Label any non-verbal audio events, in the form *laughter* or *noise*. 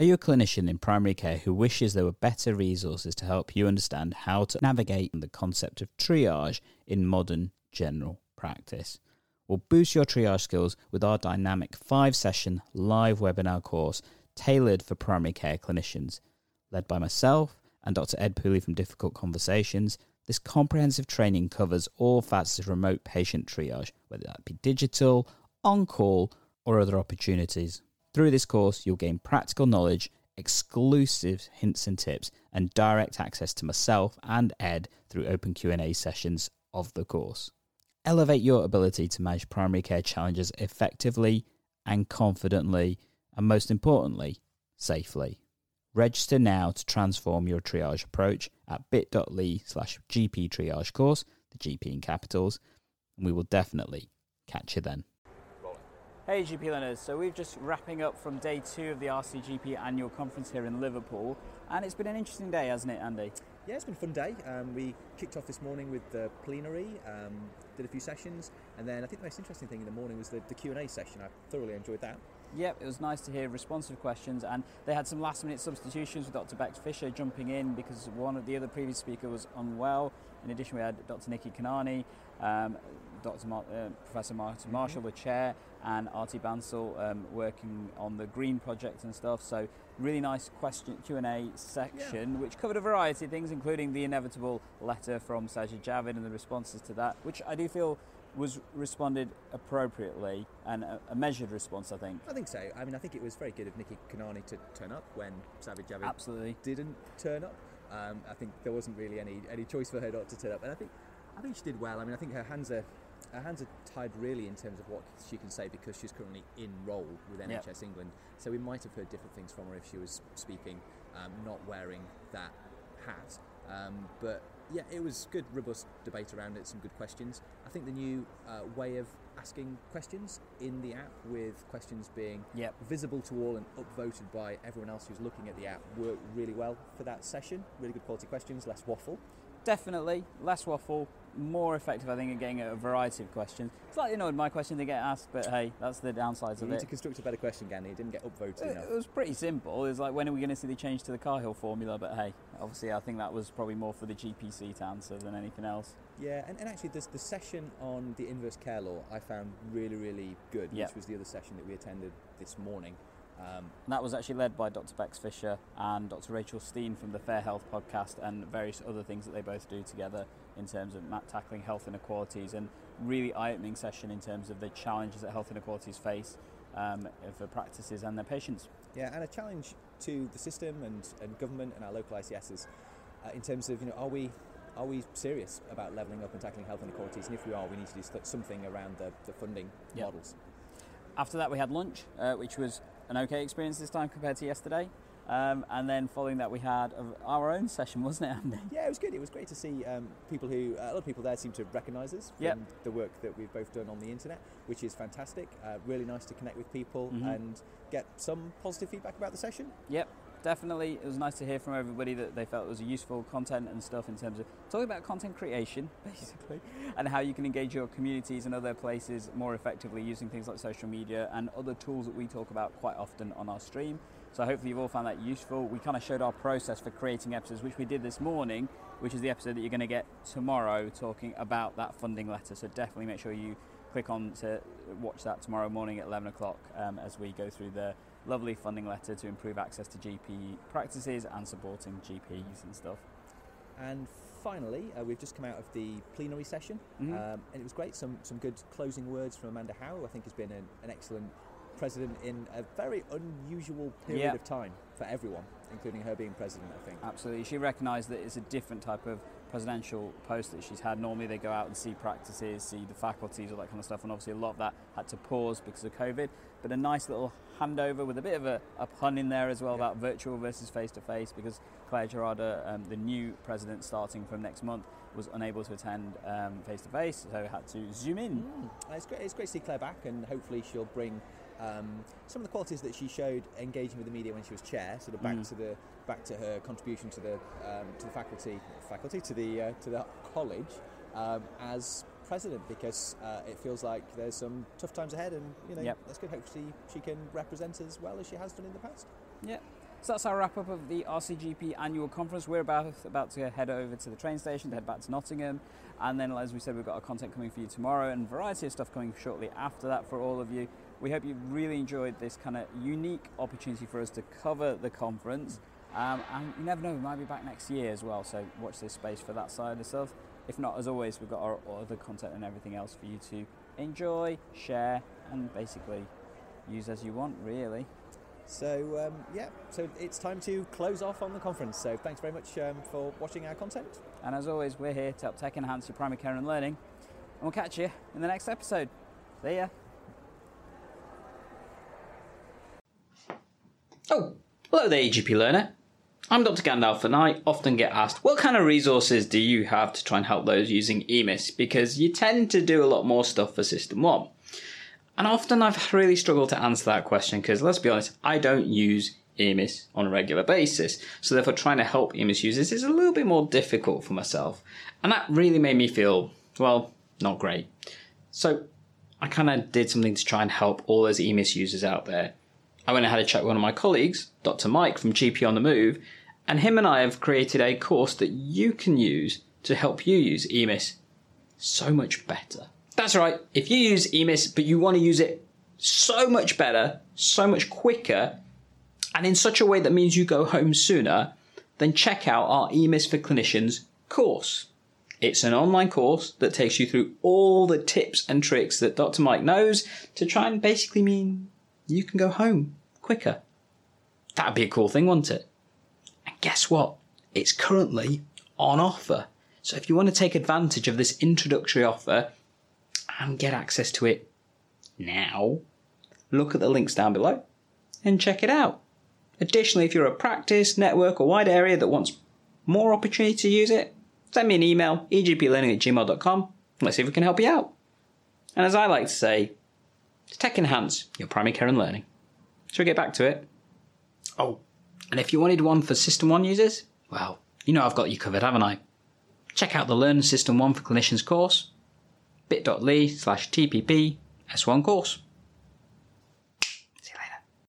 Are you a clinician in primary care who wishes there were better resources to help you understand how to navigate the concept of triage in modern general practice? Well, boost your triage skills with our dynamic five session live webinar course tailored for primary care clinicians. Led by myself and Dr. Ed Pooley from Difficult Conversations, this comprehensive training covers all facets of remote patient triage, whether that be digital, on call, or other opportunities. Through this course, you'll gain practical knowledge, exclusive hints and tips, and direct access to myself and Ed through open Q&A sessions of the course. Elevate your ability to manage primary care challenges effectively and confidently, and most importantly, safely. Register now to transform your triage approach at bit.ly slash GP triage course, the GP in capitals, and we will definitely catch you then. Hey GP learners, so we're just wrapping up from day two of the RCGP annual conference here in Liverpool, and it's been an interesting day, hasn't it, Andy? Yeah, it's been a fun day. Um, we kicked off this morning with the plenary, um, did a few sessions, and then I think the most interesting thing in the morning was the, the Q&A session. I thoroughly enjoyed that. Yep, it was nice to hear responsive questions, and they had some last minute substitutions with Dr. Bex Fisher jumping in because one of the other previous speaker was unwell. In addition, we had Dr. Nikki Kanani, um, Dr. Mar- uh, Professor Martin Marshall, the chair, and Aarti Bansal um, working on the Green project and stuff. So really nice question Q and A section, yeah. which covered a variety of things, including the inevitable letter from Sajid Javid and the responses to that, which I do feel was responded appropriately and a, a, measured response, I think. I think so. I mean, I think it was very good of Nikki Kanani to turn up when Sajid Javid absolutely didn't turn up. Um, I think there wasn't really any any choice for her not to turn up, and I think I think she did well. I mean, I think her hands are her hands are tied really in terms of what she can say because she's currently in role with NHS yep. England. So we might have heard different things from her if she was speaking, um, not wearing that hat. Um, but yeah, it was good, robust debate around it. Some good questions. I think the new uh, way of asking questions in the app, with questions being yep. visible to all and upvoted by everyone else who's looking at the app, worked really well for that session. Really good quality questions, less waffle. Definitely less waffle, more effective, I think, at getting a variety of questions. Slightly annoyed my question to get asked, but hey, that's the downsides you of need it. to construct a better question, Gandhi. It didn't get upvoted it, enough. It was pretty simple. It was like, when are we going to see the change to the Carr-Hill formula? But hey, obviously, I think that was probably more for the GPC to answer than anything else. Yeah, and, and actually, this, the session on the inverse care law I found really, really good, yep. which was the other session that we attended this morning. Um, that was actually led by Dr. Bex Fisher and Dr. Rachel Steen from the Fair Health podcast and various other things that they both do together in terms of tackling health inequalities and really eye-opening session in terms of the challenges that health inequalities face um, for practices and their patients. Yeah, and a challenge to the system and, and government and our local ICSs uh, in terms of, you know, are we are we serious about levelling up and tackling health inequalities? And if we are, we need to do something around the, the funding yep. models. After that, we had lunch, uh, which was an okay experience this time compared to yesterday. Um, and then following that, we had our own session, wasn't it, Andy? Yeah, it was good. It was great to see um, people who, uh, a lot of people there seem to recognise us from yep. the work that we've both done on the internet, which is fantastic. Uh, really nice to connect with people mm-hmm. and get some positive feedback about the session. Yep, definitely it was nice to hear from everybody that they felt it was useful content and stuff in terms of talking about content creation *laughs* basically and how you can engage your communities and other places more effectively using things like social media and other tools that we talk about quite often on our stream. So hopefully you've all found that useful. We kind of showed our process for creating episodes which we did this morning which is the episode that you're going to get tomorrow talking about that funding letter. So definitely make sure you click on to watch that tomorrow morning at 11 o'clock um, as we go through the lovely funding letter to improve access to GP practices and supporting GPs and stuff. And finally, uh, we've just come out of the plenary session, mm-hmm. um, and it was great. Some some good closing words from Amanda Howe. I think has been an, an excellent president in a very unusual period yep. of time for everyone, including her being president. I think absolutely. She recognised that it's a different type of presidential post that she's had. Normally they go out and see practices, see the faculties, all that kind of stuff, and obviously a lot of that had to pause because of COVID. But a nice little handover with a bit of a, a pun in there as well yeah. about virtual versus face to face because Claire Gerada, um, the new president starting from next month, was unable to attend face to face, so had to zoom in. Mm. It's, great, it's great to see Claire back, and hopefully she'll bring um, some of the qualities that she showed engaging with the media when she was chair, sort of back mm. to the back to her contribution to the um, to the faculty faculty to the uh, to the college um, as president because uh, it feels like there's some tough times ahead and you know yep. that's good hopefully she can represent as well as she has done in the past yeah So that's our wrap up of the RCGP annual conference. We're about about to head over to the train station to head back to Nottingham, and then as we said, we've got our content coming for you tomorrow and a variety of stuff coming shortly after that for all of you. We hope you really enjoyed this kind of unique opportunity for us to cover the conference. Um, and you never know, we might be back next year as well. So watch this space for that side of stuff. If not, as always, we've got our other content and everything else for you to enjoy, share, and basically use as you want, really. So um, yeah, so it's time to close off on the conference. So thanks very much um, for watching our content. And as always, we're here to help tech enhance your primary care and learning. And we'll catch you in the next episode. See ya. Oh, hello there, EGP learner. I'm Dr. Gandalf, and I often get asked, what kind of resources do you have to try and help those using EMIS? Because you tend to do a lot more stuff for SystmOne. And often I've really struggled to answer that question because let's be honest, I don't use EMIS on a regular basis. So therefore trying to help EMIS users is a little bit more difficult for myself. And that really made me feel, well, not great. So I kind of did something to try and help all those EMIS users out there. I went and had a chat with one of my colleagues, Dr. Mike from GP on the Move, and him and I have created a course that you can use to help you use EMIS so much better. That's right. If you use EMIS, but you want to use it so much better, so much quicker, and in such a way that means you go home sooner, then check out our EMIS for Clinicians course. It's an online course that takes you through all the tips and tricks that Dr. Mike knows to try and basically mean you can go home quicker. That'd be a cool thing, wouldn't it? And guess what? It's currently on offer. So if you want to take advantage of this introductory offer, and get access to it now, look at the links down below and check it out. Additionally, if you're a practice, network, or wide area that wants more opportunity to use it, send me an email, egplearning at gmail.com. Let's see if we can help you out. And as I like to say, tech enhance your primary care and learning. Shall we get back to it? Oh, and if you wanted one for SystmOne users, well, you know I've got you covered, haven't I? Check out the Learn SystmOne for Clinicians course bit.ly slash tpp s1 course.